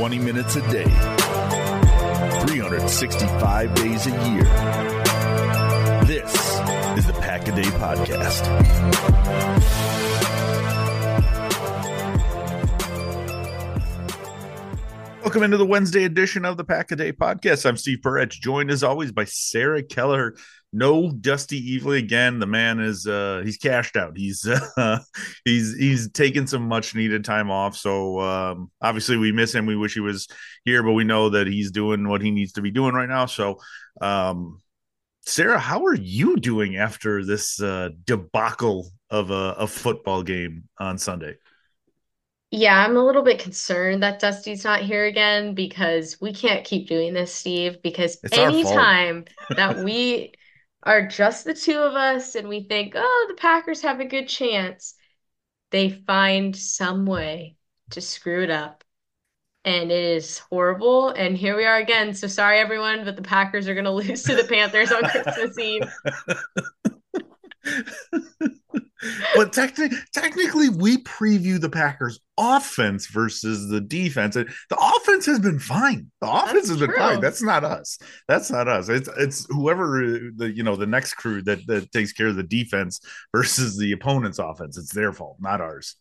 Twenty minutes a day, 365 days a year. This is the Pack a Day Podcast. Welcome into the Wednesday edition of the Pack a Day podcast. I'm Steve Perich, joined as always by Sarah Keller. No Dusty Evely again. The man is uh he's cashed out. He's uh he's he's taken some much needed time off. So um obviously we miss him. We wish he was here, but we know that he's doing what he needs to be doing right now. So um Sarah, how are you doing after this uh debacle of a, a football game on Sunday? Yeah, I'm a little bit concerned that Dusty's not here again because we can't keep doing this, Steve, because It's anytime that we are just the two of us and we think, oh, the Packers have a good chance, they find some way to screw it up. And it is horrible. And here we are again. So sorry, everyone, but the Packers are going to lose to the Panthers on Christmas Eve. but technically, technically, we preview the Packers' offense versus the defense, and the offense has been fine. The offense That's has been fine. That's not us. That's not us. It's it's whoever uh, the you know the next crew that that takes care of the defense versus the opponent's offense. It's their fault, not ours.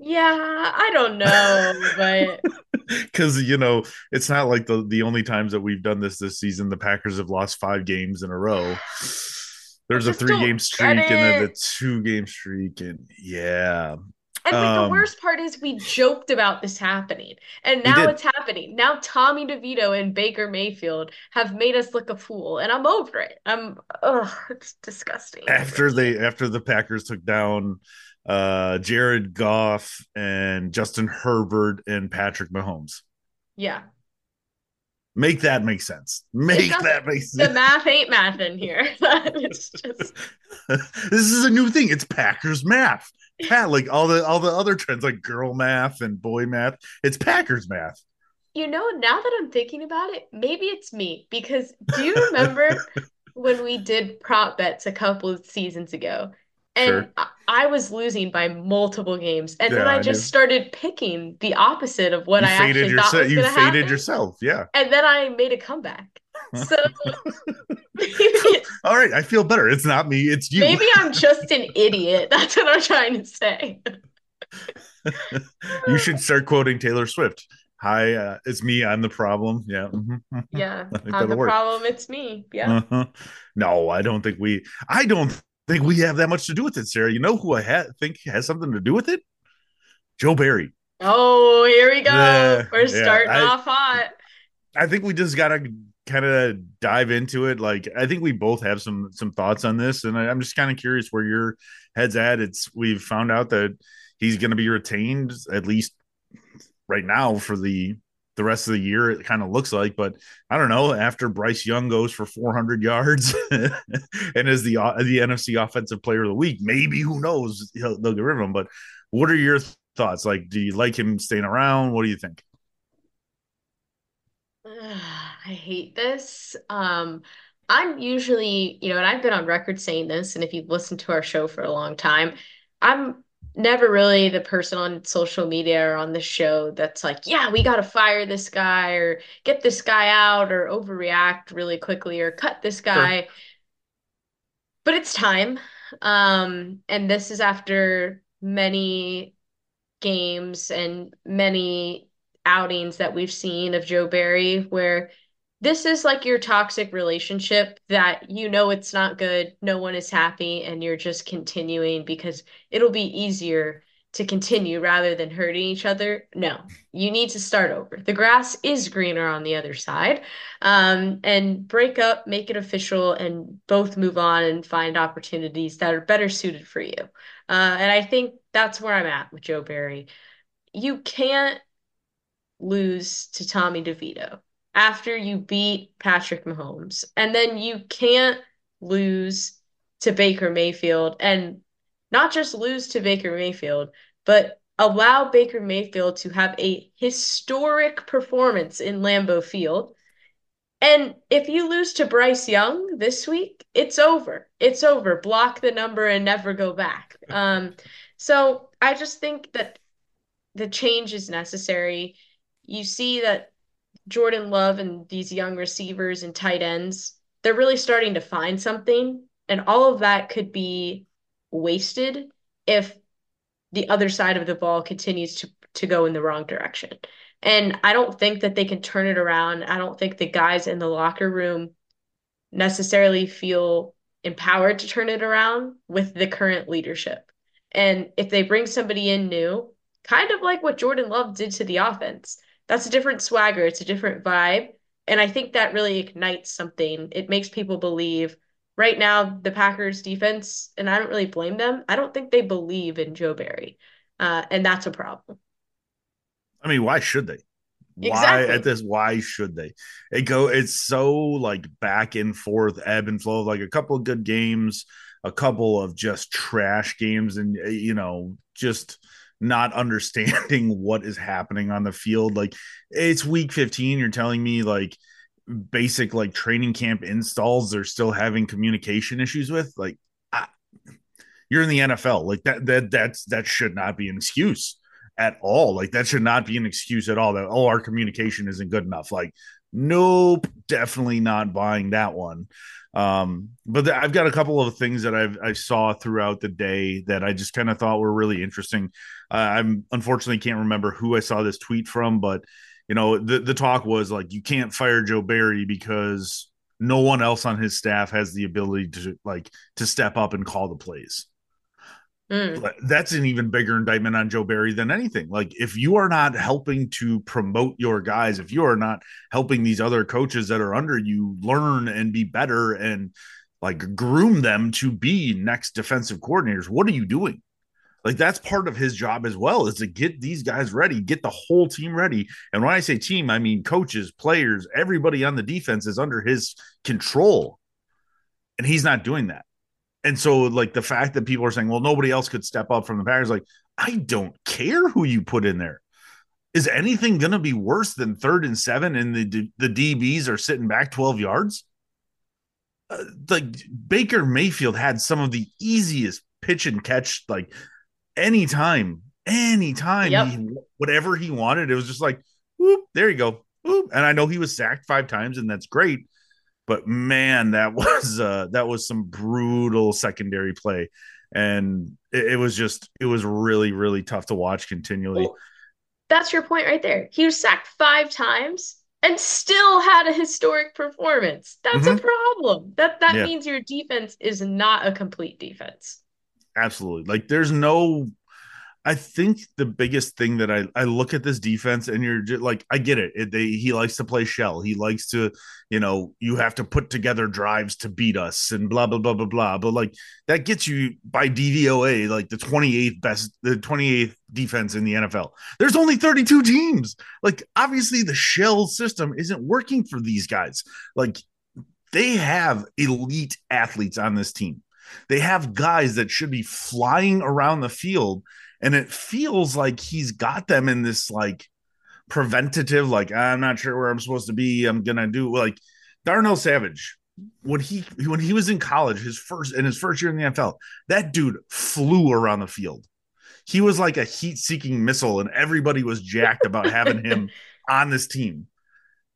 Yeah, I don't know, but Because you know it's not like the the only times that we've done this this season. The Packers have lost five games in a row. There's a three game streak and then the two game streak, and yeah, And like Um, the worst part is we joked about this happening. And now it's happening. Now Tommy DeVito and Baker Mayfield have made us look a fool. And I'm over it. I'm ugh, it's disgusting. after they after the Packers took down uh Jared Goff and Justin Herbert and Patrick Mahomes. Yeah. Make that make sense. Make that make sense. The math ain't math in here. It's just this is a new thing. It's Packers math. Pat, like all the all the other trends, like girl math and boy math. It's Packers math. you know, now that I'm thinking about it, maybe it's me. Because do you remember when we did prop bets a couple of seasons ago? And Sure. I, I was losing by multiple games. And then Yeah, I I just knew. started picking the opposite of what you I actually thought was You going to faded happen. yourself. Yeah. And then I made a comeback. So All right. I feel better. It's not me. It's you. maybe I'm just an idiot. That's what I'm trying to say. you should start quoting Taylor Swift. Hi, uh, it's me. I'm the problem. Yeah. Mm-hmm. Yeah. I'm the work. problem. It's me. Yeah. Uh-huh. No, I don't think we, I don't think we have that much to do with it, Sarah. You know who I ha- think has something to do with it? Joe Barry. Oh, here we go. Yeah, We're starting yeah, I, off hot. I think we just got to kind of dive into it. Like, I think we both have some some thoughts on this, and I, I'm just kind of curious where your head's at. It's we've found out that he's going to be retained at least right now for the the rest of the year it kind of looks like but i don't know after bryce young goes for 400 yards and is the the nfc offensive player of the week maybe who knows they'll get rid of him but what are your thoughts? Like do you like him staying around? What do you think? I hate this. Um i'm usually you know and i've been on record saying this and if you've listened to our show for a long time i'm never really the person on social media or on the show that's like, yeah, we got to fire this guy or get this guy out or overreact really quickly or cut this guy. Sure. But it's time. Um, and this is after many games and many outings that we've seen of Joe Barry where this is like your toxic relationship that you know it's not good, no one is happy, and you're just continuing because it'll be easier to continue rather than hurting each other. No, you need to start over. The grass is greener on the other side. Um, and break up, make it official, and both move on and find opportunities that are better suited for you. Uh, and I think that's where I'm at with Joe Barry. You can't lose to Tommy DeVito after you beat Patrick Mahomes. And then you can't lose to Baker Mayfield and not just lose to Baker Mayfield, but allow Baker Mayfield to have a historic performance in Lambeau Field. And if you lose to Bryce Young this week, it's over. It's over. Block the number and never go back. Um, so I just think that the change is necessary. You see that Jordan Love and these young receivers and tight ends, they're really starting to find something. And all of that could be wasted if the other side of the ball continues to, to go in the wrong direction. And I don't think that they can turn it around. I don't think the guys in the locker room necessarily feel empowered to turn it around with the current leadership. And if they bring somebody in new, kind of like what Jordan Love did to the offense, that's a different swagger. It's a different vibe. And i think that really ignites something. It makes people believe. Right now the packers defense and i don't really blame them. I don't think they believe in joe barry. Uh, and that's a problem. I mean why should they? Why at this why should they? It go it's so like back and forth ebb and flow like a couple of good games a couple of just trash games and you know just not understanding what is happening on the field. Like it's week 15. You're telling me like basic like training camp installs they're still having communication issues with. Like I, you're in the NFL. Like that that that's that should not be an excuse at all. Like that should not be an excuse at all. That oh our communication isn't good enough. Like nope, definitely not buying that one. Um, but th- I've got a couple of things that I've I saw throughout the day that I just kind of thought were really interesting. Uh, I'm unfortunately can't remember who I saw this tweet from, but you know the the talk was like you can't fire Joe Barry because no one else on his staff has the ability to like to step up and call the plays. Mm. That's an even bigger indictment on Joe Barry than anything. Like, if you are not helping to promote your guys, if you are not helping these other coaches that are under you learn and be better and like groom them to be next defensive coordinators, what are you doing? Like, that's part of his job as well is to get these guys ready, get the whole team ready. And when I say team, I mean coaches, players, everybody on the defense is under his control. And he's not doing that and so like the fact that people are saying, well, nobody else could step up from the Packers, like I don't care who you put in there. Is anything going to be worse than third and seven and the the DBs are sitting back 12 yards? Uh, like Baker Mayfield had some of the easiest pitch and catch like anytime, anytime yep. he, whatever he wanted, it was just like, whoop, there you go. Whoop. And I know he was sacked five times, and that's great but man, that was uh, that was some brutal secondary play. and it, it was just it was really really tough to watch continually. Well, that's your point right there. He was sacked five times and still had a historic performance. That's mm-hmm. a problem. That that yeah. means your defense is not a complete defense. Absolutely. Like there's no I think the biggest thing that I, I look at this defense and you're just like I get it. it. They he likes to play shell. He likes to, you know, you have to put together drives to beat us and blah blah blah blah blah. But like that gets you by DVOA like the 28th best the 28th defense in the NFL. There's only 32 teams. Like obviously the shell system isn't working for these guys. Like they have elite athletes on this team. They have guys that should be flying around the field and it feels like he's got them in this like preventative like i'm not sure where i'm supposed to be i'm gonna do like darnell savage when he when he was in college his first in his first year in the nfl that dude flew around the field. He was like a heat-seeking missile and everybody was jacked about having him on this team.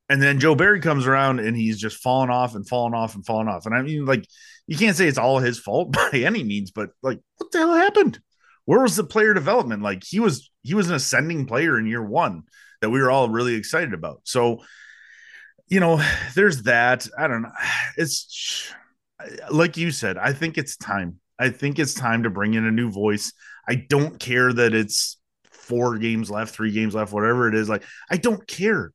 And then joe barry comes around and he's just falling off and falling off and falling off. And i mean like you can't say it's all his fault by any means but like what the hell happened where was the player development? Like he was he was an ascending player in year one that we were all really excited about. So, you know, there's that. I don't know. It's like you said, I think it's time. I think it's time to bring in a new voice. I don't care that it's four games left, three games left, whatever it is. Like, I don't care.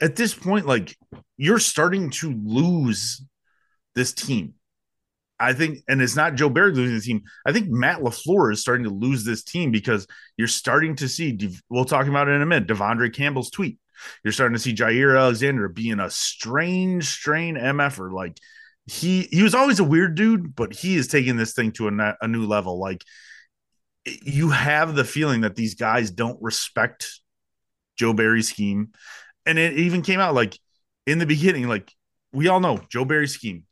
At this point, like you're starting to lose this team. I think, and it's not Joe Barry losing the team. I think Matt LaFleur is starting to lose this team because you're starting to see, we'll talk about it in a minute, De'Vondre Campbell's tweet. You're starting to see Jaire Alexander being a strange, strange MFer. Like he, he was always a weird dude, but he is taking this thing to a, a new level. Like you have the feeling that these guys don't respect Joe Barry's scheme. And it even came out like in the beginning, like we all know Joe Barry's scheme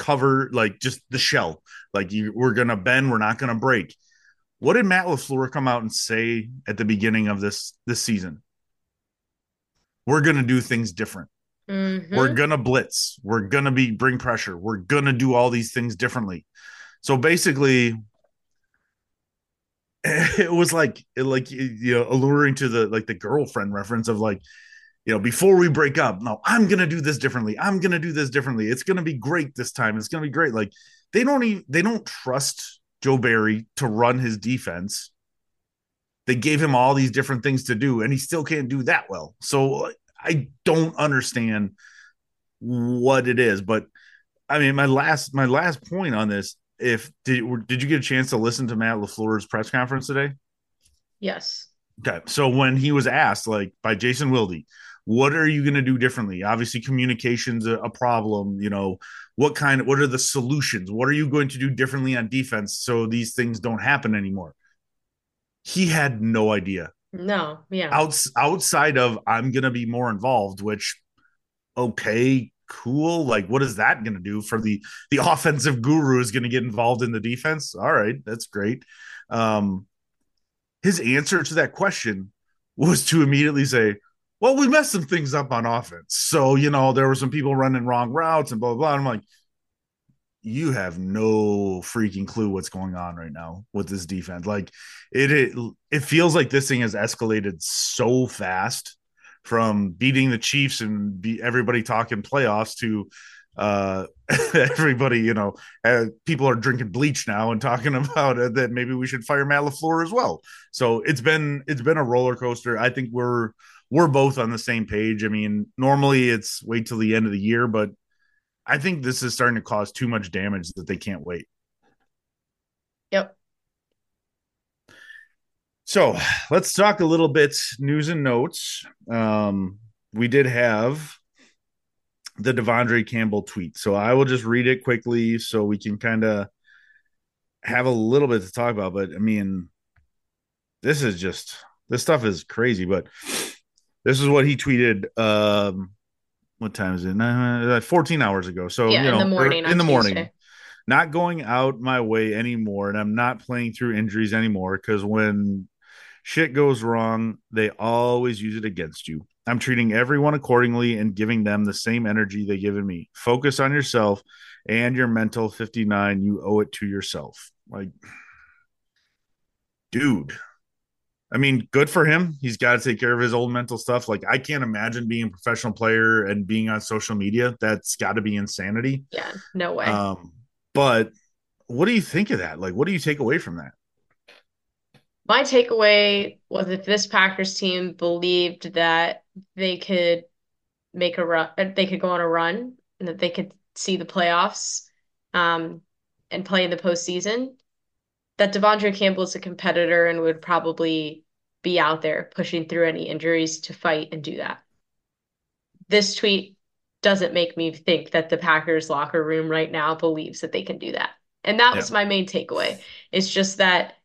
cover like just the shell. Like you, we're gonna bend, we're not gonna break. What did Matt LaFleur come out and say at the beginning of this this season? We're gonna do things different. Mm-hmm. We're gonna blitz. We're gonna be bring pressure. We're gonna do all these things differently. So basically, it was like like you know alluring to the like the girlfriend reference of like you know, before we break up, no, I'm gonna do this differently. I'm gonna do this differently. It's gonna be great this time. It's gonna be great. Like they don't even they don't trust Joe Barry to run his defense. They gave him all these different things to do, and he still can't do that well. So I don't understand what it is. But I mean, my last my last point on this, if did did you get a chance to listen to Matt LaFleur's press conference today? Yes. Okay. So when he was asked, like by Jason Wilde, what are you going to do differently? Obviously communication's a, a, problem you know. What kind of what are the solutions? What are you going to do differently on defense so these things don't happen anymore? He had no idea. No yeah. Outs, outside of i'm going to be more involved which okay cool. Like what is that going to do for the the offensive guru is going to get involved in the defense? All right that's great. Um his answer to that question was to immediately say well, we messed some things up on offense. So, you know, there were some people running wrong routes and blah, blah, blah. I'm like, you have no freaking clue what's going on right now with this defense. Like it, it, it feels like this thing has escalated so fast from beating the Chiefs and be everybody talking playoffs to uh everybody you know uh, people are drinking bleach now and talking about that maybe we should fire Matt LaFleur as well so it's been it's been a roller coaster I think we're we're both on the same page. I mean, normally it's wait till the end of the year, but I think this is starting to cause too much damage that they can't wait. Yep. So let's talk a little bit news and notes. Um, we did have the De'Vondre Campbell tweet. So I will just read it quickly so we can kind of have a little bit to talk about. But I mean, this is just this stuff is crazy. But this is what he tweeted. Um, what time is it? Uh, 14 hours ago. So, yeah, you know, in the morning. In the morning. Not going out my way anymore. And I'm not playing through injuries anymore because when shit goes wrong, they always use it against you. I'm treating everyone accordingly and giving them the same energy they given me. Focus on yourself and your mental 59. You owe it to yourself. Like, dude. I mean, good for him. He's got to take care of his old mental stuff. Like, I can't imagine being a professional player and being on social media. That's got to be insanity. Yeah, no way. Um, but what do you think of that? Like, what do you take away from that? My takeaway was if this Packers team believed that they could make a run, they could go on a run, and that they could see the playoffs, um, and play in the postseason, that De'Vondre Campbell is a competitor and would probably be out there pushing through any injuries to fight and do that. This tweet doesn't make me think that the Packers locker room right now believes that they can do that. And that yeah. was my main takeaway. It's just that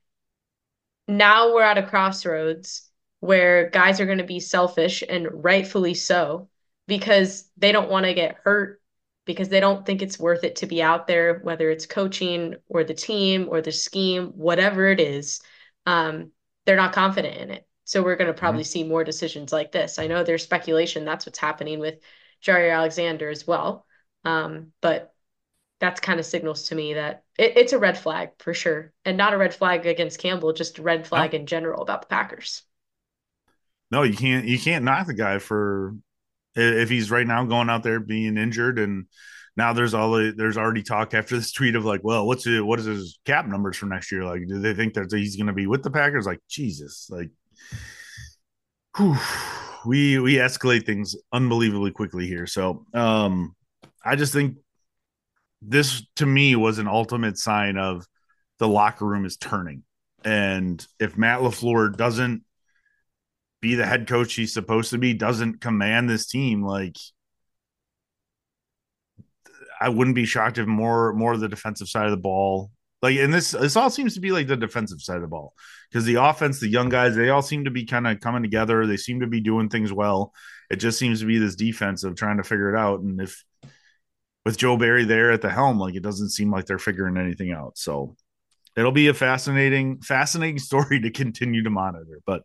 now we're at a crossroads where guys are going to be selfish and rightfully so because they don't want to get hurt because they don't think it's worth it to be out there, whether it's coaching or the team or the scheme, whatever it is. Um, they're not confident in it. So we're going to probably mm-hmm. see more decisions like this. I know there's speculation that's what's happening with Jaire Alexander as well. Um, but that's kind of signals to me that it, it's a red flag for sure. And not a red flag against Campbell, just a red flag no. in general about the Packers. No, you can't you can't knock the guy for if he's right now going out there being injured and now there's all the, there's already talk after this tweet of like, well, what's what is his cap numbers for next year? Like, do they think that he's going to be with the Packers? Like, Jesus, like, whew, we we escalate things unbelievably quickly here. So, um, I just think this to me was an ultimate sign of the locker room is turning, and if Matt LaFleur doesn't be the head coach he's supposed to be, doesn't command this team, like I wouldn't be shocked if more more of the defensive side of the ball like and this this all seems to be like the defensive side of the ball because the offense the young guys they all seem to be kind of coming together. They seem to be doing things well. It just seems to be this defense of trying to figure it out and if with joe barry there at the helm like it doesn't seem like they're figuring anything out. So it'll be a fascinating fascinating story to continue to monitor but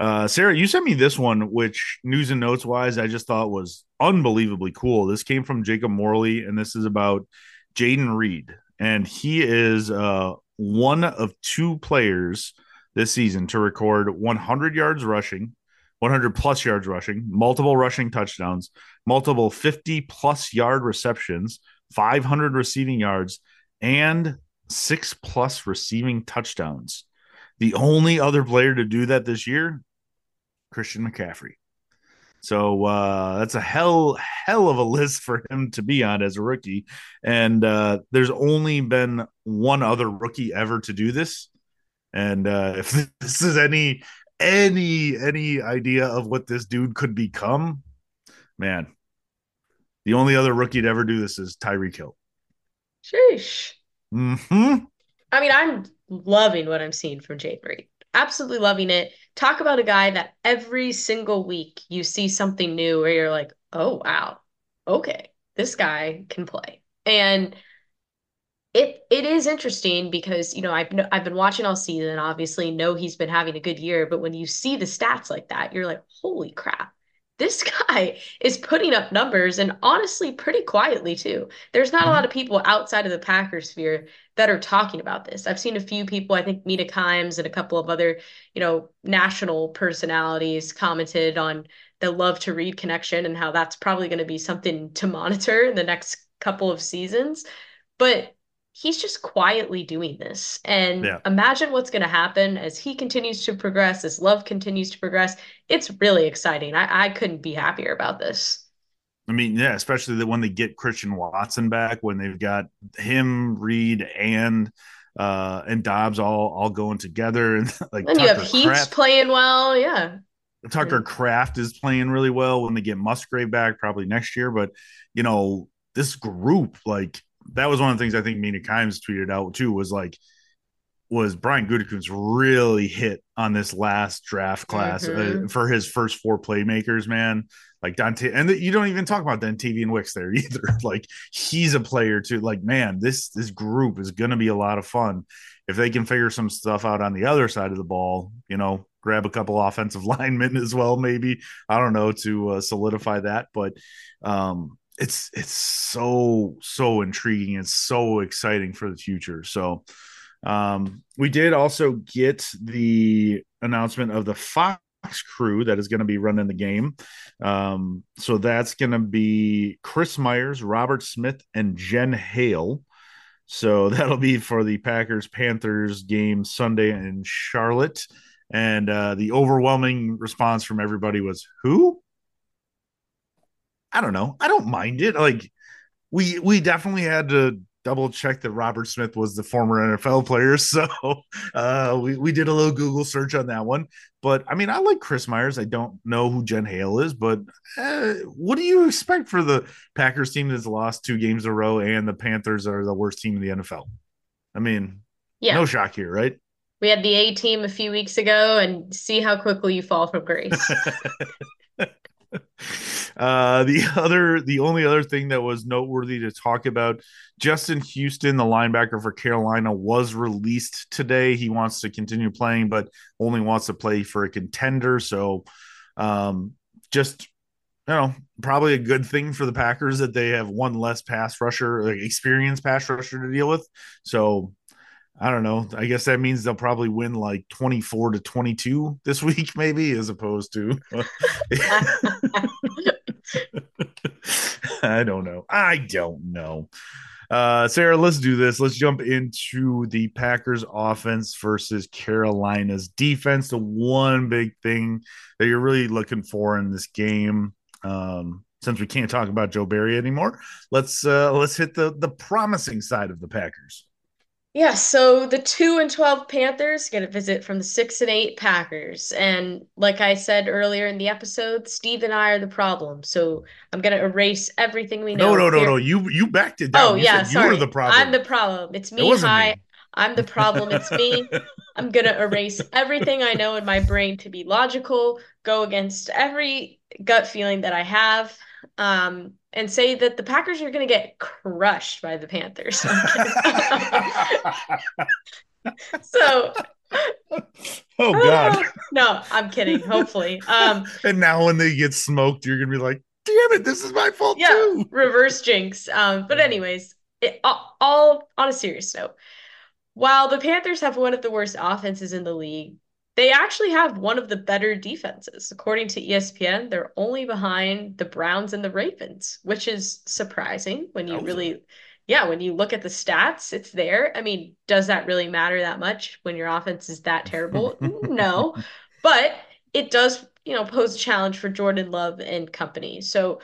uh, Sarah, you sent me this one, which news and notes wise, I just thought was unbelievably cool. This came from Jacob Morley, and this is about Jayden Reed. And he is uh, one of two players this season to record 100 yards rushing, 100 plus yards rushing, multiple rushing touchdowns, multiple 50 plus yard receptions, 500 receiving yards, and six plus receiving touchdowns. The only other player to do that this year, Christian McCaffrey. So uh, that's a hell hell of a list for him to be on as a rookie. And uh, there's only been one other rookie ever to do this. And uh, if this is any any any idea of what this dude could become, man, the only other rookie to ever do this is Tyreek Hill. Sheesh. Hmm. I mean, I'm loving what I'm seeing from Jayden Reed. Absolutely loving it. Talk about a guy that every single week you see something new where you're like, oh, wow, okay, this guy can play. And it it is interesting because you know I've I've been watching all season. Obviously, know he's been having a good year, but when you see the stats like that, you're like, holy crap! This guy is putting up numbers and honestly pretty quietly too. There's not a mm-hmm. lot of people outside of the Packers sphere that are talking about this. I've seen a few people, I think Mina Kimes and a couple of other, you know, national personalities commented on the love to Reed connection and how that's probably going to be something to monitor in the next couple of seasons. But he's just quietly doing this. And yeah. imagine what's going to happen as he continues to progress, as love continues to progress. It's really exciting. I, I couldn't be happier about this. I mean, yeah, especially that when they get Christian Watson back, when they've got him, Reed, and uh and Doubs all all going together, and like and you have Heath playing well, yeah. Tucker Kraft is playing really well when they get Musgrave back, probably next year. But you know, this group, like that was one of the things I think Mina Kimes tweeted out too was like was Brian Gutekunst really hit on this last draft class uh, mm-hmm. uh, for his first four playmakers, man. Like Dante, and the, you don't even talk about then TV and Wicks there either. like he's a player too. Like man, this this group is going to be a lot of fun if they can figure some stuff out on the other side of the ball. You know, grab a couple offensive linemen as well, maybe I don't know to uh, solidify that. But um, it's it's so so intriguing and so exciting for the future. So Um, we did also get the announcement of the Fox crew that is going to be running the game. Um, so that's going to be Chris Myers, Robert Smith, and Jen Hale. So that'll be for the Packers Panthers game Sunday in Charlotte. And uh, the overwhelming response from everybody was, Who? I don't know. I don't mind it. Like, we we definitely had to double check that Robert Smith was the former NFL player. So uh, we, we did a little Google search on that one. But I mean, I like Chris Myers. I don't know who Jen Hale is, but uh, what do you expect for the Packers team that's lost two games in a row and the Panthers are the worst team in the NFL? I mean, yeah. no shock here, right? We had the A team a few weeks ago and see how quickly you fall from grace. Uh, the other, the only other thing that was noteworthy to talk about, Justin Houston, the linebacker for Carolina, was released today. He wants to continue playing, but only wants to play for a contender. So, um, just you know, probably a good thing for the Packers that they have one less pass rusher, like experienced pass rusher to deal with. So I don't know. I guess that means they'll probably win like 24 to 22 this week, maybe, as opposed to. I don't know. I don't know. Uh, Sarah, let's do this. Let's jump into the Packers offense versus Carolina's defense. The one big thing that you're really looking for in this game. Um, since we can't talk about Joe Barry anymore, let's uh, let's hit the the promising side of the Packers. Yeah, so the two and twelve Panthers get a visit from the six and eight Packers. And like I said earlier in the episode, Steve and I are the problem. So I'm gonna erase everything we know. No, no, no, no. You you backed it down. Oh you yeah, sorry. You were the problem. I'm the problem. It's me. It Hi. Me. I'm the problem. It's me. I'm gonna erase everything I know in my brain to be logical, go against every gut feeling that I have. Um, and say that the Packers are going to get crushed by the Panthers. so oh god. no i'm kidding hopefully. Um and now when they get smoked you're gonna be like damn it this is my fault yeah too. reverse jinx. Um but anyways it, all, all on a serious note while the panthers have one of the worst offenses in the league they actually have one of the better defenses. According to ESPN, they're only behind the Browns and the Ravens, which is surprising when you really, yeah, when you look at the stats, it's there. I mean, does that really matter that much when your offense is that terrible? no, but it does, you know, pose a challenge for Jordan Love and company. So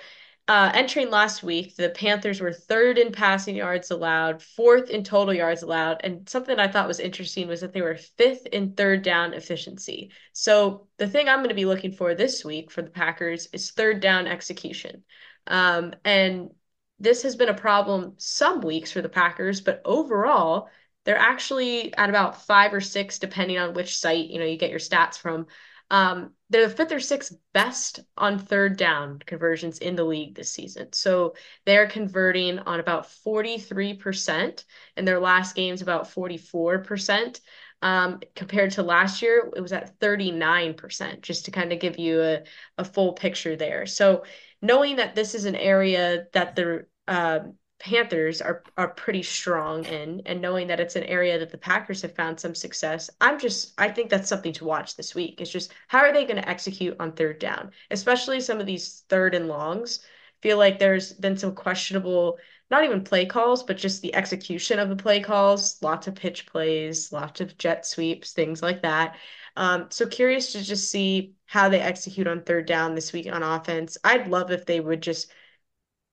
uh, entering last week, the Panthers were third in passing yards allowed, fourth in total yards allowed, and something I thought was interesting was that they were fifth in third down efficiency. So the thing I'm going to be looking for this week for the Packers is third down execution. Um, and this has been a problem some weeks for the Packers, but overall, they're actually at about five or six, depending on which site you know you get your stats from. Um, they're the fifth or sixth best on third down conversions in the league this season. So they're converting on about 43%, and their last game's about 44%. Um, compared to last year, it was at 39%, just to kind of give you a, a full picture there. So knowing that this is an area that the uh, Panthers are are pretty strong in, and knowing that it's an area that the Packers have found some success, I'm just I think that's something to watch this week. It's just how are they going to execute on third down, especially some of these third and longs. Feel like there's been some questionable, not even play calls, but just the execution of the play calls. Lots of pitch plays, lots of jet sweeps, things like that. Um, so curious to just see how they execute on third down this week on offense. I'd love if they would just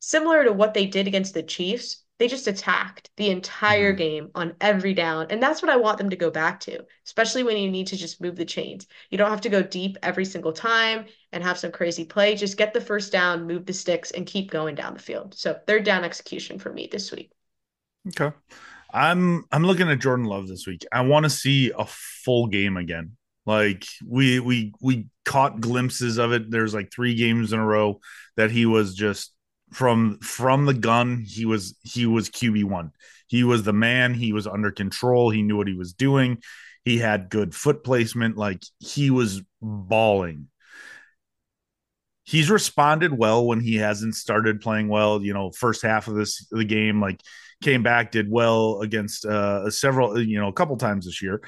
similar to what they did against the Chiefs, they just attacked the entire mm-hmm. game on every down. And that's what I want them to go back to, especially when you need to just move the chains. You don't have to go deep every single time and have some crazy play. Just get the first down, move the sticks, and keep going down the field. So third down execution for me this week. Okay. I'm I'm looking at Jordan Love this week. I want to see a full game again. Like we we we caught glimpses of it. There's like three games in a row that he was just from from the gun he was he was qb1 he was the man. He was under control. He knew what he was doing. He had good foot placement. Like he was balling. He's responded well when he hasn't started playing well you know first half of this the game like came back, did well against uh, several, you know, a couple times this year.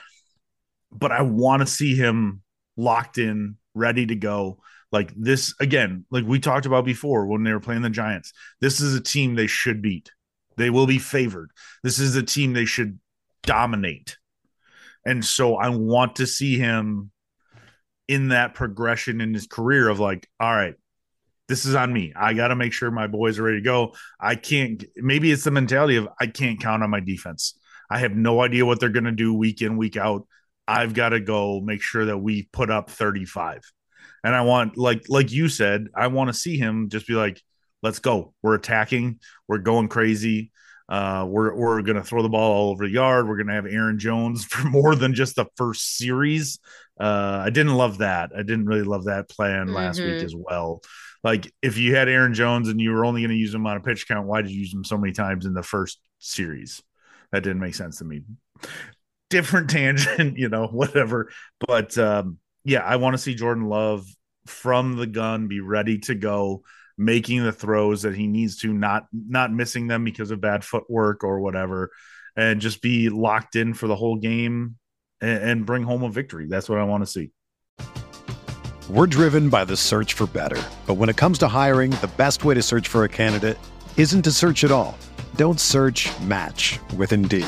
But I want to see him locked in, ready to go. Like this again, like we talked about before when they were playing the Giants. This is a team they should beat. They will be favored. This is a team they should dominate. And so I want to see him in that progression in his career of like, all right, this is on me. I got to make sure my boys are ready to go. I can't, maybe it's the mentality of I can't count on my defense. I have no idea what they're going to do week in, week out. I've got to go make sure that we put up 35. And I want, like, like you said, I want to see him just be like, let's go. We're attacking. We're going crazy. Uh, we're we're gonna throw the ball all over the yard. We're gonna have Aaron Jones for more than just the first series. Uh, I didn't love that. I didn't really love that plan last mm-hmm. week as well. Like if you had Aaron Jones and you were only going to use him on a pitch count, why did you use him so many times in the first series? That didn't make sense to me. Different tangent, you know, whatever. But um, yeah, I want to see Jordan Love from the gun be ready to go making the throws that he needs to not not missing them because of bad footwork or whatever and just be locked in for the whole game and, and bring home a victory. That's what i want to see. We're driven by the search for better but when it comes to hiring the best way to search for a candidate isn't to search at all. Don't search match with indeed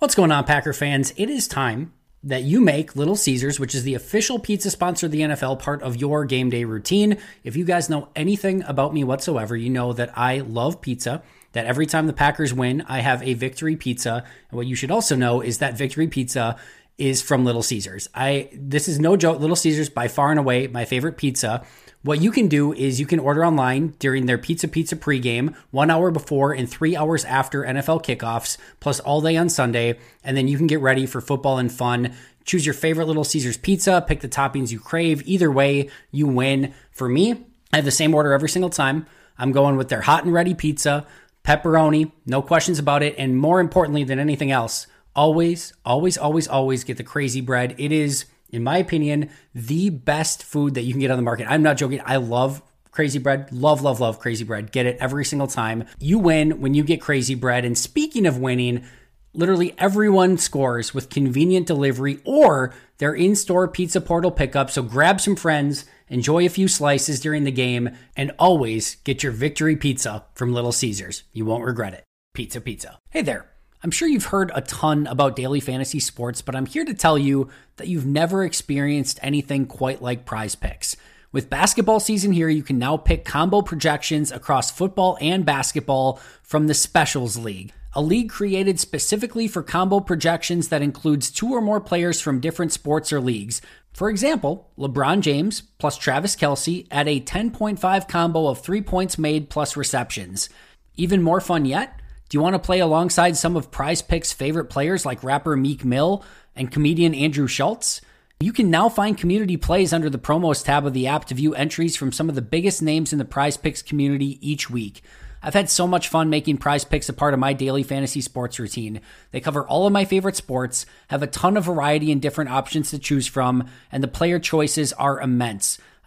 What's going on, Packer fans? It is time that you make Little Caesars, which is the official pizza sponsor of the NFL, part of your game day routine. If you guys know anything about me whatsoever, you know that I love pizza. That every time the Packers win, I have a victory pizza. And what you should also know is that victory pizza is from Little Caesars. I this is no joke. Little Caesars by far and away my favorite pizza. What you can do is you can order online during their Pizza Pizza pregame, one hour before and three hours after NFL kickoffs, plus all day on Sunday. And then you can get ready for football and fun. Choose your favorite Little Caesars pizza, pick the toppings you crave. Either way, you win. For me, I have the same order every single time. I'm going with their hot and ready pizza, pepperoni, no questions about it. And more importantly than anything else, always, always, always, always get the crazy bread. It is in my opinion, the best food that you can get on the market. I'm not joking. I love crazy bread. Love, love, love crazy bread. Get it every single time. You win when you get crazy bread. And speaking of winning, literally everyone scores with convenient delivery or their in store pizza portal pickup. So grab some friends, enjoy a few slices during the game, and always get your victory pizza from Little Caesars. You won't regret it. Pizza, pizza. Hey there. I'm sure you've heard a ton about daily fantasy sports, but I'm here to tell you that you've never experienced anything quite like prize picks. With basketball season here, you can now pick combo projections across football and basketball from the Specials League, a league created specifically for combo projections that includes two or more players from different sports or leagues. For example, LeBron James plus Travis Kelce at a 10.5 combo of three points made plus receptions. Even more fun yet? Do you want to play alongside some of Prize Picks' favorite players like rapper Meek Mill and comedian Andrew Schulz? You can now find community plays under the promos tab of the app to view entries from some of the biggest names in the Prize Picks community each week. I've had so much fun making prize picks a part of my daily fantasy sports routine. They cover all of my favorite sports, have a ton of variety and different options to choose from, and the player choices are immense.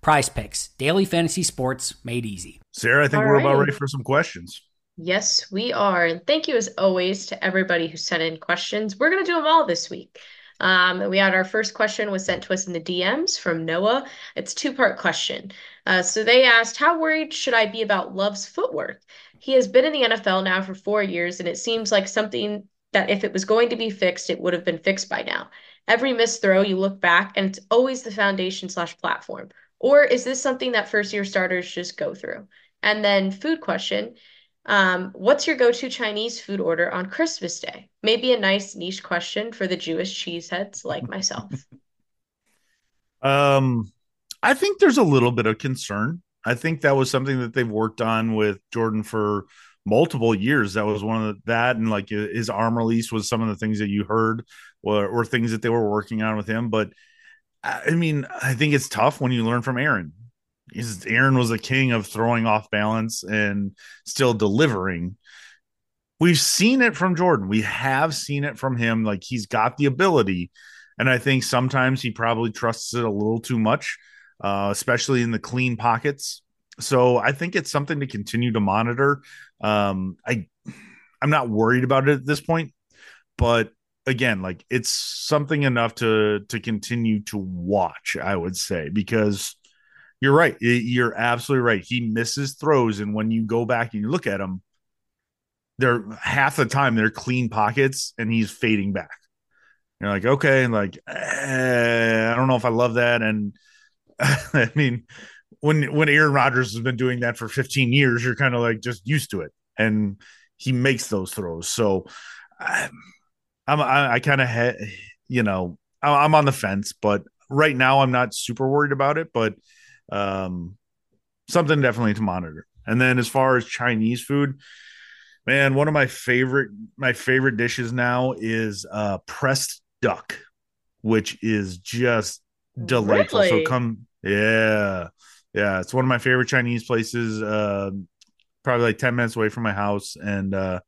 Prize Picks, daily fantasy sports made easy. Sarah, I think All we're about ready for some questions. Yes, we are. And thank you as always to everybody who sent in questions. We're going to do them all this week. Um, we had our first question was sent to us in the DMs from Noah. It's a two-part question. Uh, so they asked, how worried should I be about Love's footwork? He has been in the NFL now for four years, and it seems like something that if it was going to be fixed, it would have been fixed by now. Every missed throw, you look back, and it's always the foundation slash platform. Or is this something that first year starters just go through? And then food question. Um, what's your go-to Chinese food order on Christmas Day? Maybe a nice niche question for the Jewish cheeseheads like myself. Um, I think there's a little bit of concern. I think that was something that they've worked on with Jordan for multiple years. That was one of the, that and like his arm release was some of the things that you heard or, or things that they were working on with him. But I mean, I think it's tough when you learn from Aaron. He's, Aaron was the king of throwing off balance and still delivering. We've seen it from Jordan. We have seen it from him. Like he's got the ability. And I think sometimes he probably trusts it a little too much, uh, especially in the clean pockets. So I think it's something to continue to monitor. Um, I I'm not worried about it at this point, but again, like it's something enough to to continue to watch. I would say because you're right. You're absolutely right. He misses throws, and when you go back and you look at him, they're half the time they're clean pockets, and he's fading back. You're like, okay, like eh, I don't know if I love that, and I mean, when when Aaron Rodgers has been doing that for 15 years, you're kind of like just used to it, and he makes those throws. So I'm, I'm I, I kind of ha- you know I'm on the fence, but right now I'm not super worried about it, but um, something definitely to monitor. And then as far as Chinese food, man, one of my favorite my favorite dishes now is uh pressed duck, which is just delightful. Really? So come, yeah, yeah, it's one of my favorite Chinese places. Uh, probably like ten minutes away from my house, and uh,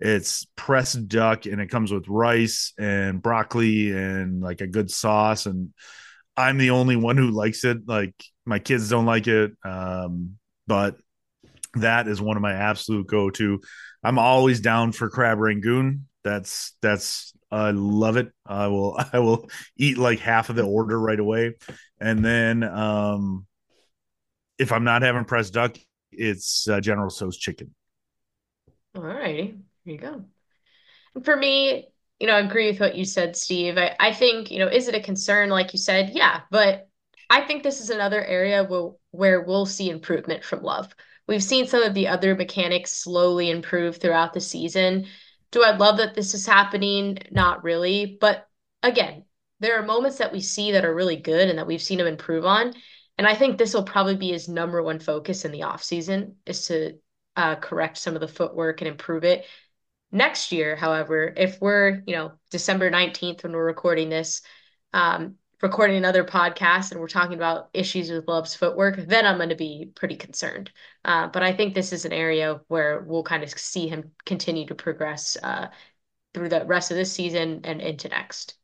it's pressed duck, and it comes with rice and broccoli and like a good sauce. And I'm the only one who likes it. Like my kids don't like it, um, but that is one of my absolute go-to. I'm always down for crab rangoon. That's that's I love it. I will I will eat like half of the order right away, and then um, if I'm not having pressed duck, it's uh, General Tso's chicken. All righty, here you go. And for me, you know, I agree with what you said, Steve. I, I think, you know, is it a concern, like you said? Yeah, but I think this is another area where, where we'll see improvement from Love. We've seen some of the other mechanics slowly improve throughout the season. Do I love that this is happening? Not really. But again, there are moments that we see that are really good and that we've seen him improve on. And I think this will probably be his number one focus in the offseason is to uh, correct some of the footwork and improve it. Next year, however, if we're, you know, December 19th when we're recording this, um, recording another podcast and we're talking about issues with Love's footwork, then I'm going to be pretty concerned. Uh, but I think this is an area where we'll kind of see him continue to progress uh, through the rest of this season and into next.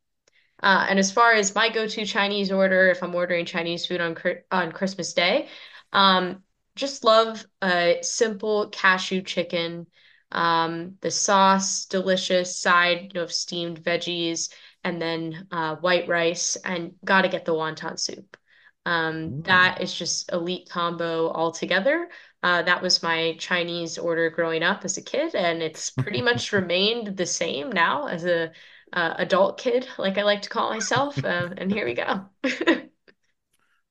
Uh, and as far as my go-to Chinese order, if I'm ordering Chinese food on on Christmas Day, um, just love a simple cashew chicken. Um, the sauce, delicious side, you know, of steamed veggies, and then uh, white rice, and got to get the wonton soup. Um, that is just elite combo altogether. Uh, that was my Chinese order growing up as a kid, and it's pretty much remained the same now as a uh, adult kid, like I like to call myself. Uh, and here we go.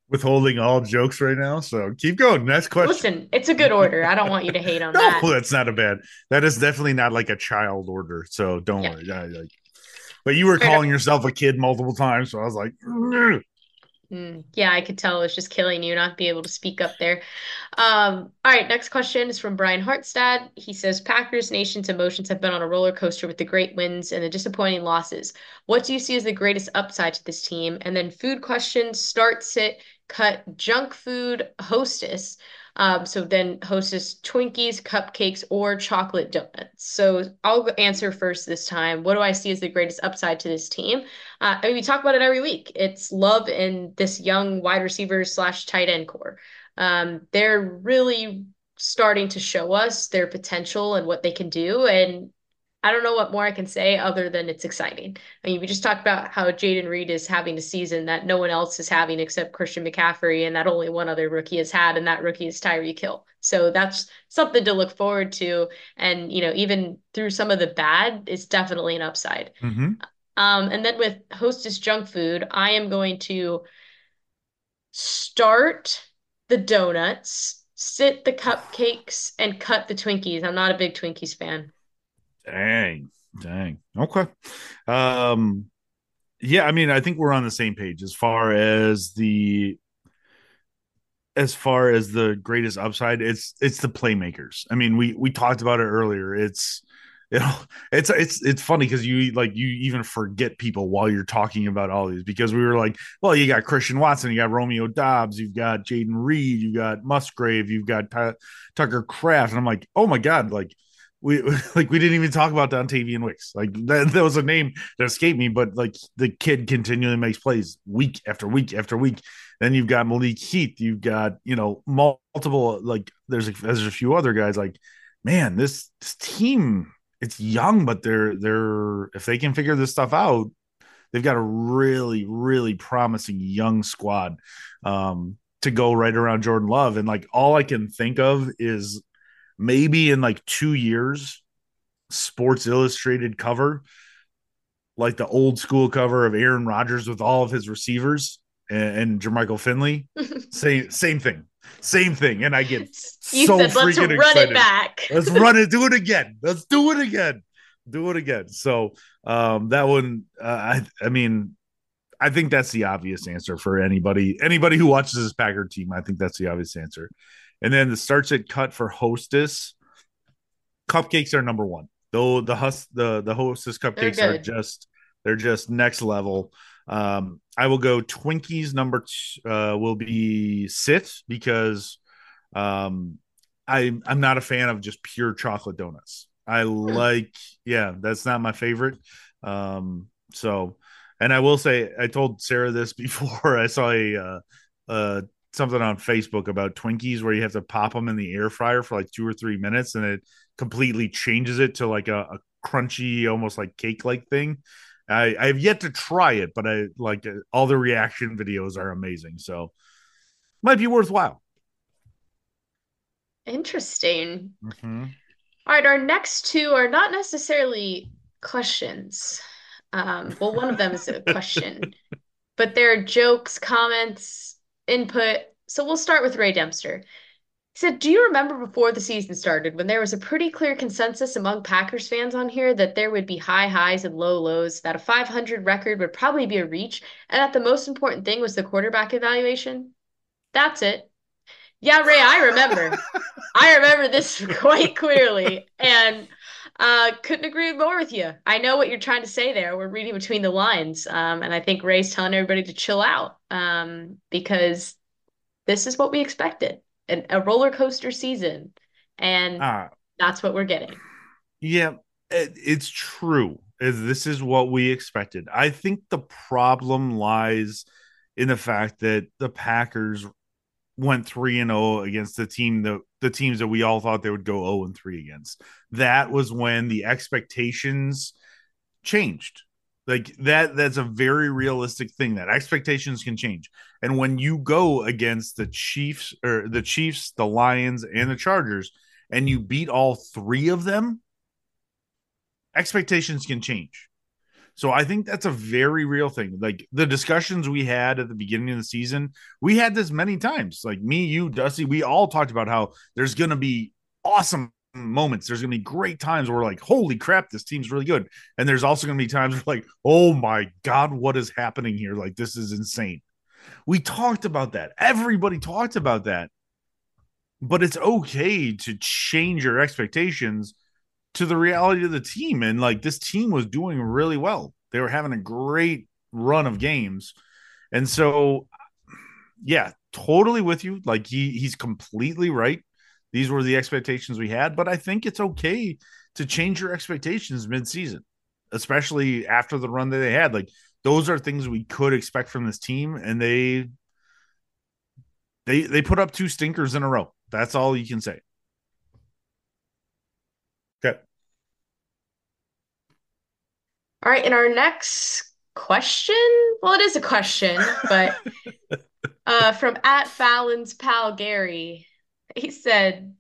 Withholding all jokes right now, so keep going. Next question. Listen, it's a good order. I don't want you to hate on no, that. that's not a bad. That is definitely not like a child order. So don't Yeah. worry. I, but you were Fair calling yourself a kid multiple times, so I was like, "Ugh." Mm, yeah, I could tell it was just killing you not be able to speak up there. Um, all right, next question is from Brian Hartstad. He says Packers Nation's emotions have been on a roller coaster with the great wins and the disappointing losses. What do you see as the greatest upside to this team? And then food question, starts sit, cut junk food hostess. Um, so then hostess Twinkies, cupcakes, or chocolate donuts. So I'll answer first this time. What do I see as the greatest upside to this team? Uh, I mean, we talk about it every week. It's love in this young wide receiver slash tight end core. Um, they're really starting to show us their potential and what they can do. And I don't know what more I can say other than it's exciting. I mean, we just talked about how Jayden Reed is having a season that no one else is having except Christian McCaffrey, and that only one other rookie has had, and that rookie is Tyreek Hill. So that's something to look forward to. And, you know, even through some of the bad, it's definitely an upside. Mm-hmm. Um, and then with Hostess Junk Food, I am going to start the donuts, sit the cupcakes, and cut the Twinkies. I'm not a big Twinkies fan. Dang, dang. Okay. Um, yeah, I mean, I think we're on the same page as far as the as far as the greatest upside. It's it's the playmakers. I mean, we we talked about it earlier. It's you know, it's it's it's funny because you like you even forget people while you're talking about all these because we were like, well, you got Christian Watson, you got Romeo Doubs, you've got Jayden Reed, you've got Musgrave, you've got T- Tucker Kraft, and I'm like, oh my god, like we like we didn't even talk about Dontayvion Wicks. Like that, that was a name that escaped me, but like the kid continually makes plays week after week after week. Then you've got Malik Heath, you've got you know multiple like there's a, there's a few other guys. Like man, this this team it's young, but they're they're if they can figure this stuff out, they've got a really really promising young squad um, to go right around Jordan Love. And like all I can think of is maybe in like two years, Sports Illustrated cover, like the old school cover of Aaron Rodgers with all of his receivers and, and Jermichael Finley. same same thing. Same thing. And I get you so said, freaking let's excited. Run it back. let's run it, do it again. Let's do it again. Do it again. So um that one uh, I I mean I think that's the obvious answer for anybody anybody who watches this Packer team. I think that's the obvious answer. And then the starts it cut for hostess. Cupcakes are number one. Though the hus the the hostess cupcakes are just they're just next level. Um, I will go Twinkies number two, uh, will be sit because um, I I'm not a fan of just pure chocolate donuts. I like yeah, that's not my favorite. Um, so and I will say I told Sarah this before I saw a uh, uh something on Facebook about Twinkies where you have to pop them in the air fryer for like two or three minutes and it completely changes it to like a, a crunchy, almost like cake like thing. I, I have yet to try it, but I like uh, all the reaction videos are amazing. So might be worthwhile. Interesting. Mm-hmm. All right, our next two are not necessarily questions. Um, well, one of them is a question, but they're jokes, comments, input. So we'll start with Ray Dempster. He said, Do you remember before the season started when there was a pretty clear consensus among Packers fans on here that there would be high highs and low lows, that a 500 record would probably be a reach, and that the most important thing was the quarterback evaluation? That's it. Yeah, Ray, I remember. I remember this quite clearly and uh, couldn't agree more with you. I know what you're trying to say there. We're reading between the lines. Um, and I think Ray's telling everybody to chill out um, because this is what we expected an, a roller coaster season, and uh, that's what we're getting. Yeah, it, it's true. This is what we expected. I think the problem lies in the fact that the Packers went 3 and 0 against the team that the teams that we all thought they would go 0 and 3 against. That was when the expectations changed. Like that that's a very realistic thing that expectations can change. And when you go against the chiefs or the chiefs the lions and the chargers and you beat all three of them expectations can change so i think that's a very real thing like the discussions we had at the beginning of the season we had this many times like me you dusty we all talked about how there's going to be awesome moments. There's going to be great times where like, holy crap, this team's really good. And there's also going to be times where like, oh my God, what is happening here? Like, this is insane. We talked about that. Everybody talked about that. But it's okay to change your expectations to the reality of the team. And like, this team was doing really well. They were having a great run of games. And so yeah, totally with you. Like he he's completely right. These were the expectations we had, but I think it's okay to change your expectations mid-season, especially after the run that they had. Like those are things we could expect from this team, and they they they put up two stinkers in a row. That's all you can say. Okay. All right, in our next question, well, it is a question, but uh, from at Fallon's pal Gary, he said,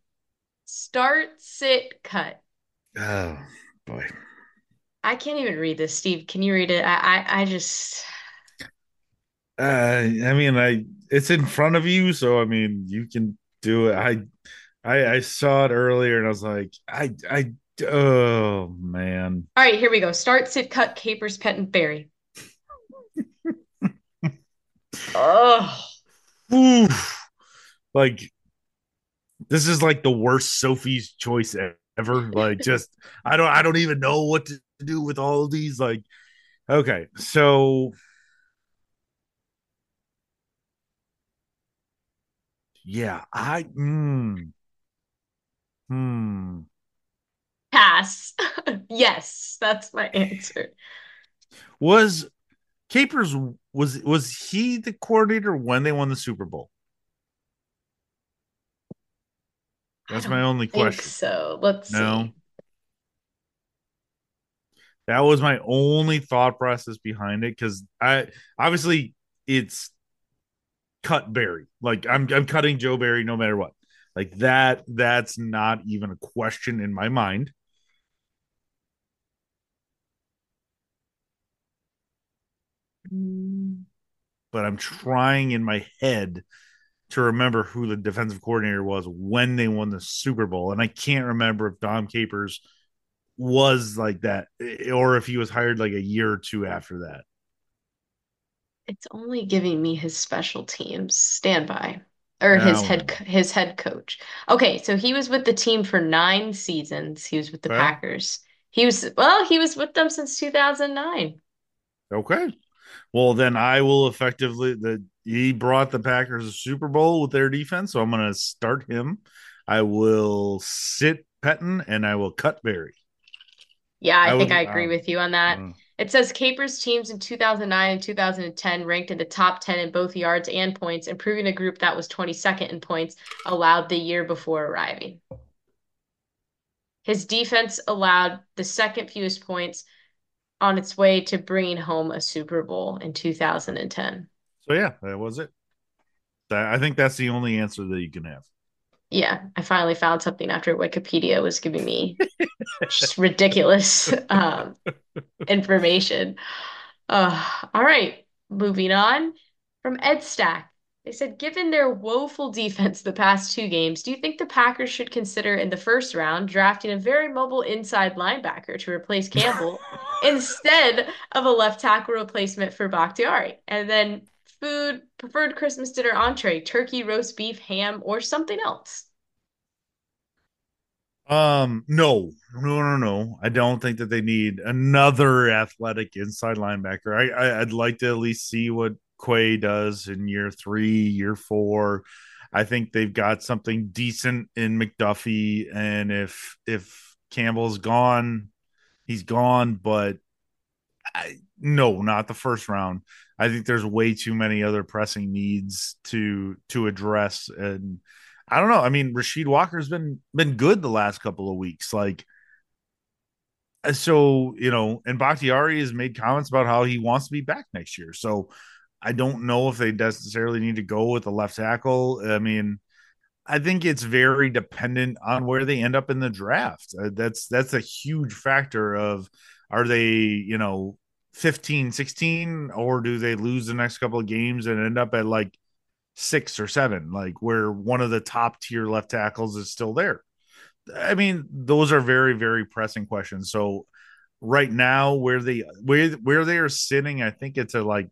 "Start, sit, cut." Oh boy. I can't even read this, Steve. Can you read it? I I, I just uh I mean I it's in front of you, so I mean you can do it. I I I saw it earlier and I was like, I I oh man. All right, here we go. Start, sit, cut, capers, pet, and Barry. oh. Oof. Like this is like the worst Sophie's choice ever. Like just I don't I don't even know what to do with all of these. Like, okay, so yeah, I mm, hmm. Pass. yes, that's my answer. Was Capers was was he the coordinator when they won the Super Bowl? That's my only question. So let's no. See. That was my only thought process behind it because I obviously it's cut Barry. Like I'm I'm cutting Joe Barry no matter what. Like that that's not even a question in my mind. But I'm trying in my head to remember who the defensive coordinator was when they won the Super Bowl. And I can't remember if Dom Capers was like that eh, or if he was hired like a year or two after that. It's only giving me his special teams standby or his head his head coach. Okay, so he was with the team for 9 seasons. He was with the well, Packers. He was well, he was with them since 2009. Okay. Well, then I will effectively the he brought the Packers a Super Bowl with their defense, so I'm going to start him. I will sit Pettine and I will cut Barry. Yeah, I, I think would, I agree uh, with you on that. Uh, it says Capers teams in 2009 and 2010 ranked in the top 10 in both yards and points, improving a group that was 22nd in points allowed the year before arriving. His defense allowed the second fewest points on its way to bringing home a Super Bowl in 2010. So yeah, that was it. I think that's the only answer that you can have. Yeah, I finally found something after Wikipedia was giving me just ridiculous um, information. Uh, all right, moving on from Ed Stack. They said, given their woeful defense the past two games, do you think the Packers should consider in the first round drafting a very mobile inside linebacker to replace Campbell instead of a left tackle replacement for Bakhtiari? And then food, preferred Christmas dinner entree, turkey, roast beef, ham, or something else? Um, no, no, no, no. I don't think that they need another athletic inside linebacker. I, I would like to at least see what Quay does in year three, year four. I think they've got something decent in McDuffie, and if if Campbell's gone, he's gone. But I, no, not the first round. I think there's way too many other pressing needs to to address, and I don't know. I mean, Rasheed Walker's been been good the last couple of weeks. Like, uh, so you know, and Bakhtiari has made comments about how he wants to be back next year. So I don't know if they necessarily need to go with the left tackle. I mean, I think it's very dependent on where they end up in the draft. Uh, that's that's a huge factor of are they, you know, 15, 16, or do they lose the next couple of games and end up at like six or seven, like where one of the top tier left tackles is still there? I mean, those are very, very pressing questions. So right now, where they where where they are sitting, I think it's a like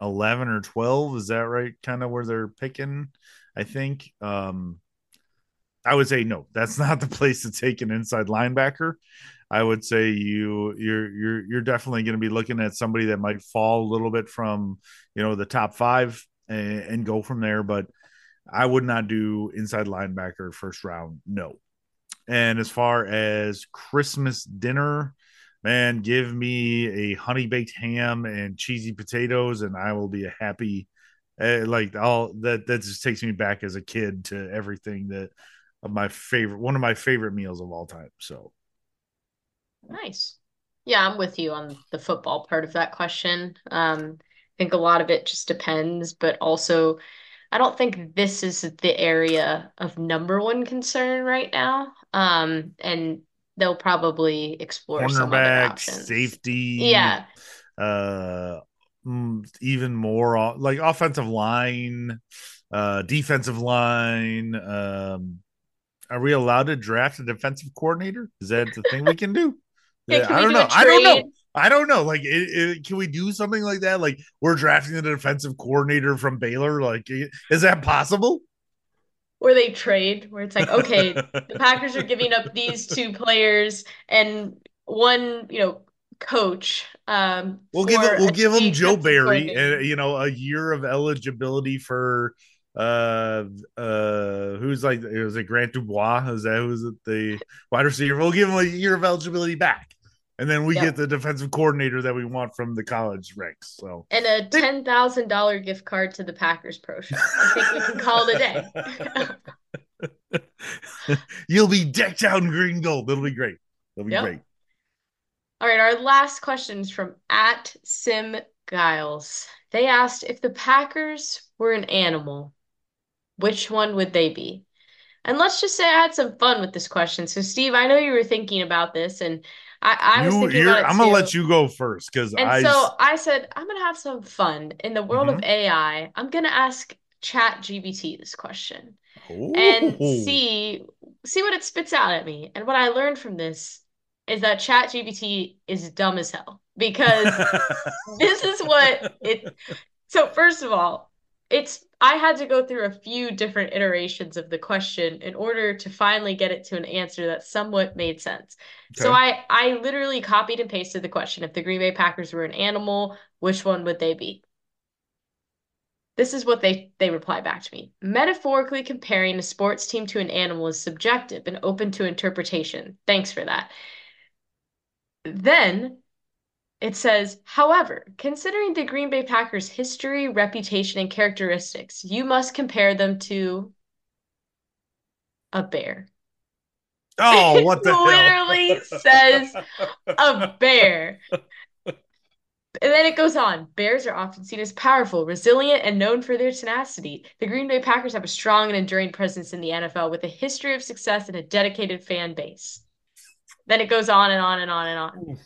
11 or 12. Is that right? Kind of where they're picking, I think. Um I would say no, that's not the place to take an inside linebacker. I would say you you're you're you're definitely going to be looking at somebody that might fall a little bit from you know the top five and, and go from there. But I would not do inside linebacker first round. No. And as far as Christmas dinner, man, give me a honey baked ham and cheesy potatoes, and I will be a happy. Uh, like all that that just takes me back as a kid to everything that of my favorite one of my favorite meals of all time. So nice. Yeah, I'm with you on the football part of that question. Um, I think a lot of it just depends, but also I don't think this is the area of number one concern right now. Um, and they'll probably explore some other options. safety, yeah, uh, mm, even more like offensive line, uh, defensive line. Um, are we allowed to draft a defensive coordinator? Is that the thing we can do? yeah, can I don't do know. I don't know. I don't know. Like, it, it, can we do something like that? Like, we're drafting the defensive coordinator from Baylor. Like, is that possible? Where they trade, where it's like, okay, the Packers are giving up these two players and one, you know, coach. Um, We'll give it. We'll give them Joe Barry, and you know, a year of eligibility for uh uh who's like it was it Grant DuBose? Is that who's it the wide receiver? We'll give him a year of eligibility back, and then we Yep. get the defensive coordinator that we want from the college ranks. So and a ten thousand dollar gift card to the Packers Pro Shop. I think we can call it a day. you'll be decked out in green and gold. It'll be great. It'll be Yep. great. All right, our last question is from at Sim Giles. They asked if the Packers were an animal, which one would they be? And let's just say I had some fun with this question. So, Steve, I know you were thinking about this, and I, I was You, thinking you're, about it I'm gonna let you go first because And I so I said, I'm gonna have some fun in the world of mm-hmm. AI. I'm gonna ask Chat GPT this question and see see what it spits out at me. And what I learned from this is that Chat GPT is dumb as hell because this is what it so first of all it's i had to go through a few different iterations of the question in order to finally get it to an answer that somewhat made sense. So i i literally copied and pasted the question. If the green bay packers were an animal which one would they be? This is what they they reply back to me. Metaphorically comparing a sports team to an animal is subjective and open to interpretation. Thanks for that. Then it says, however, considering the Green Bay Packers' history, reputation, and characteristics, you must compare them to a bear. oh, what the? Literally says a bear. And then it goes on. Bears are often seen as powerful, resilient, and known for their tenacity. The Green Bay Packers have a strong and enduring presence in the NFL with a history of success and a dedicated fan base. Then it goes on and on and on and on.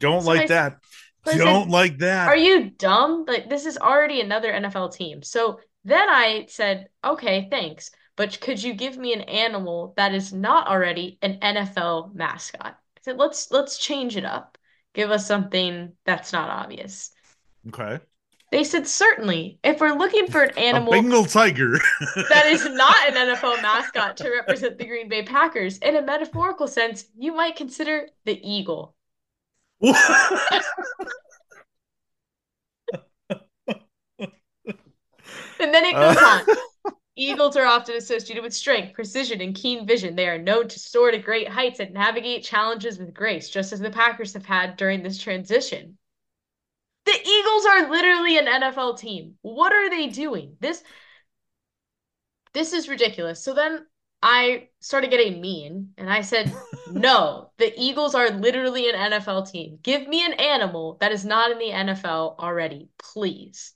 Don't like I- that. so I said, Don't like that. Are you dumb? Like this is already another NFL team. So then I said, okay, thanks. But could you give me an animal that is not already an NFL mascot? I said, let's let's change it up. Give us something that's not obvious. okay. They said, certainly. If we're looking for an A animal Bengal tiger. that is not an NFL mascot to represent the Green Bay Packers, in a metaphorical sense, you might consider the eagle. And then it goes Uh, on. Eagles are often associated with strength, precision, and keen vision. They are known to soar to great heights and navigate challenges with grace, just as the Packers have had during this transition. The Eagles are literally an NFL team. What are they doing? This this is ridiculous. So then I started getting mean and I said, "No, the Eagles are literally an NFL team. Give me an animal that is not in the NFL already, please."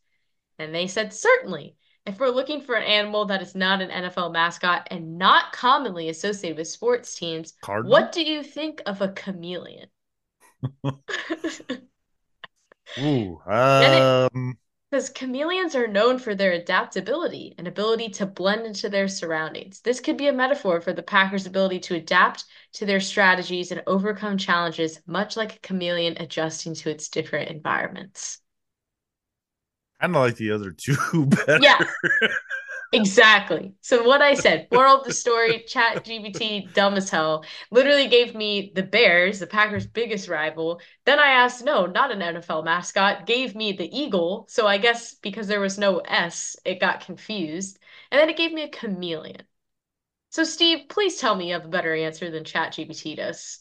And they said, certainly. If we're looking for an animal that is not an NFL mascot and not commonly associated with sports teams, Cardinal? what do you think of a chameleon? Ooh. Um. Because chameleons are known for their adaptability and ability to blend into their surroundings. This could be a metaphor for the Packers' ability to adapt to their strategies and overcome challenges, much like a chameleon adjusting to its different environments. Kind of like the other two better. Yeah. Exactly. So what I said, moral of the story, Chat GPT, dumb as hell, literally gave me the Bears, the Packers' biggest rival. Then I asked, no, not an NFL mascot, gave me the Eagle. So I guess because there was no S, it got confused. And then it gave me a chameleon. So Steve, please tell me you have a better answer than Chat GPT does.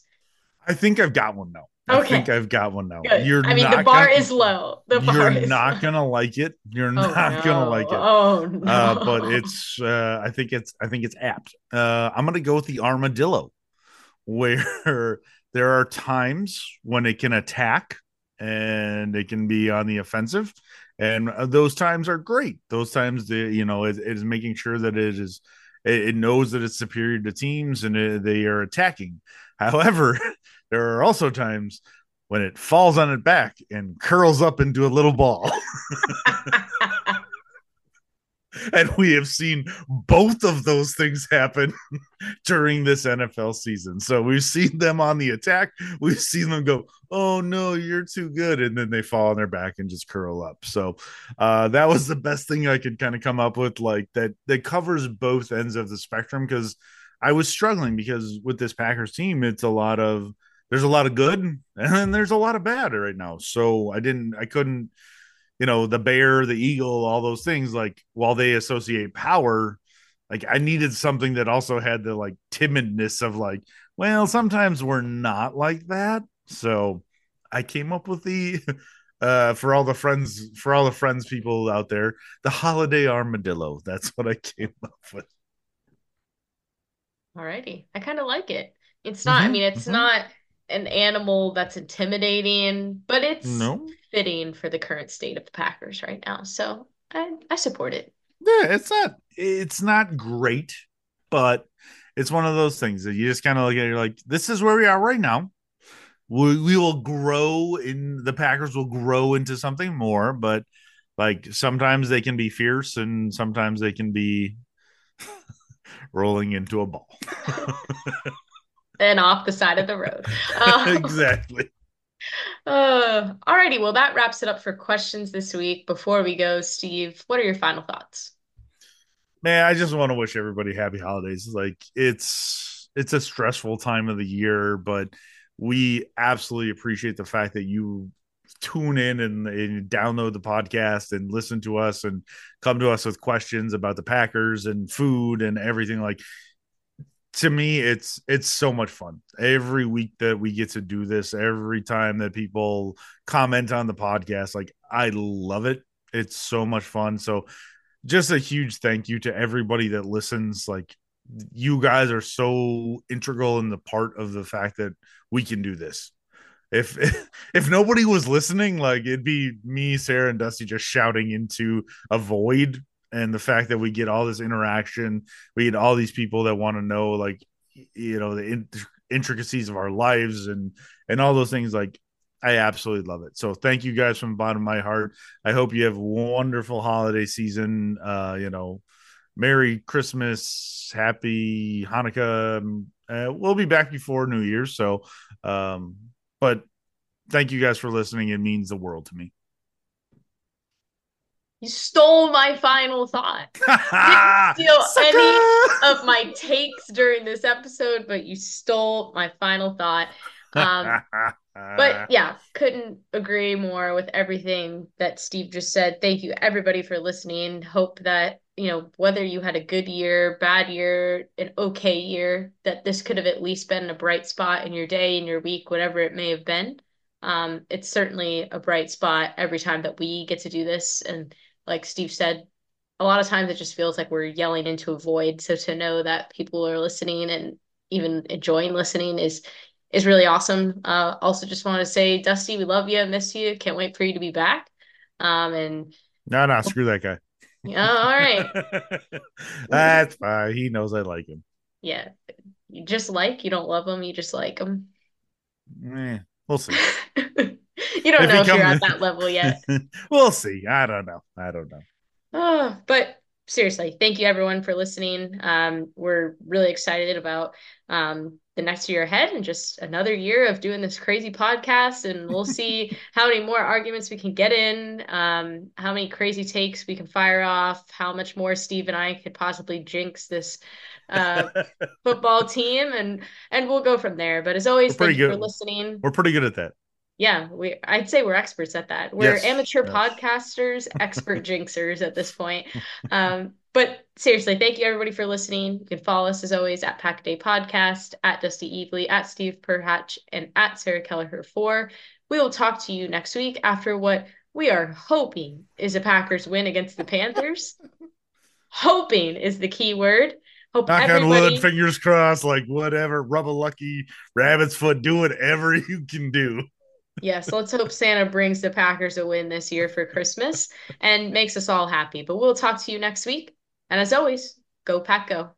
I think I've got one now. Okay. I think I've got one now. Good. You're I mean, not the bar gonna- is low. The bar You're not low. gonna like it. You're Oh, not gonna like it. Oh no. uh, but it's uh, I think it's I think it's apt. Uh, I'm gonna go with the armadillo, where there are times when it can attack and it can be on the offensive, and uh, those times are great. Those times, the you know, it, it is making sure that it is it, it knows that it's superior to teams and it, they are attacking. However, there are also times when it falls on its back and curls up into a little ball. and we have seen both of those things happen during this NFL season. So we've seen them on the attack. We've seen them go, "Oh no, you're too good," and then they fall on their back and just curl up. So uh, that was the best thing I could kind of come up with, like that that covers both ends of the spectrum. Because I was struggling because with this Packers team, it's a lot of there's a lot of good and then there's a lot of bad right now. So I didn't, I couldn't you know the bear the eagle all those things like while they associate power like i needed something that also had the like timidness of like well sometimes we're not like that so i came up with the uh for all the friends for all the friends people out there the holiday armadillo that's what i came up with Alrighty. I kind of like it. It's not, I Mhm, mean, it's mhm. not an animal that's intimidating, but it's no fitting for the current state of the Packers right now. So I, I support it. yeah it's not it's not great but it's one of those things that you just kind of look at you're like this is where we are right now we, we will grow in the packers will grow into something more but like sometimes they can be fierce and sometimes they can be rolling into a ball And off the side of the road. Um, exactly Uh, alrighty, well, that wraps it up for questions this week. Before we go, Steve, what are your final thoughts? man i just want to wish everybody happy holidays like it's it's a stressful time of the year but we absolutely appreciate the fact that you tune in and, and download the podcast and listen to us and come to us with questions about the packers and food and everything like to me it's it's so much fun. Every week that we get to do this every time that people comment on the podcast like i love it. It's so much fun. So just a huge thank you to everybody that listens. Like you guys are so integral in the part of the fact that we can do this. If if nobody was listening like it'd be me sarah and dusty just shouting into a void and the fact that we get all this interaction we get all these people that want to know like you know the in- intricacies of our lives and and all those things like i absolutely love it. So thank you guys from the bottom of my heart. I hope you have a wonderful holiday season uh you know merry christmas happy hanukkah um, uh, we'll be back before new year's so um but thank you guys for listening. It means the world to me You stole my final thought. Didn't steal Sucker! any of my takes during this episode, but you stole my final thought. Um, But yeah, couldn't agree more with everything that Steve just said. Thank you everybody for listening. Hope that, you know, whether you had a good year, bad year, an okay year, that this could have at least been a bright spot in your day, in your week, whatever it may have been. Um, it's certainly a bright spot every time that we get to do this. And like Steve said, a lot of times it just feels like we're yelling into a void. So to know that people are listening and even enjoying listening is is really awesome. Uh, also, just want to say, Dusty, we love you, miss you, can't wait for you to be back. Um, and no no screw that guy yeah, all right, that's fine he knows i like him yeah, you just like you don't love him. you just like him. Eh, we'll see you don't If know if you're at that level yet. we'll see i don't know i don't know Oh, but seriously, thank you everyone for listening. Um, we're really excited about um, the next year ahead and just another year of doing this crazy podcast. And we'll see how many more arguments we can get in, um, how many crazy takes we can fire off, how much more Steve and I could possibly jinx this uh, football team, and and we'll go from there. But as always, thank you good. for listening. We're pretty good at that. Yeah, we I'd say we're experts at that. We're yes, amateur yes. podcasters, expert jinxers at this point. Um, but seriously, thank you everybody for listening. You can follow us as always at Pack Day Podcast, at Dusty Evely, at Steve Perhatch, and at Sarah Kelleher 4. We will talk to you next week after what we are hoping is a Packers win against the Panthers. hoping is the key word. Hope Knock everybody... on wood, fingers crossed, like whatever, rub a lucky rabbit's foot, do whatever you can do yes, let's hope Santa brings the Packers a win this year for Christmas and makes us all happy. But we'll talk to you next week. And as always, go Pack Go.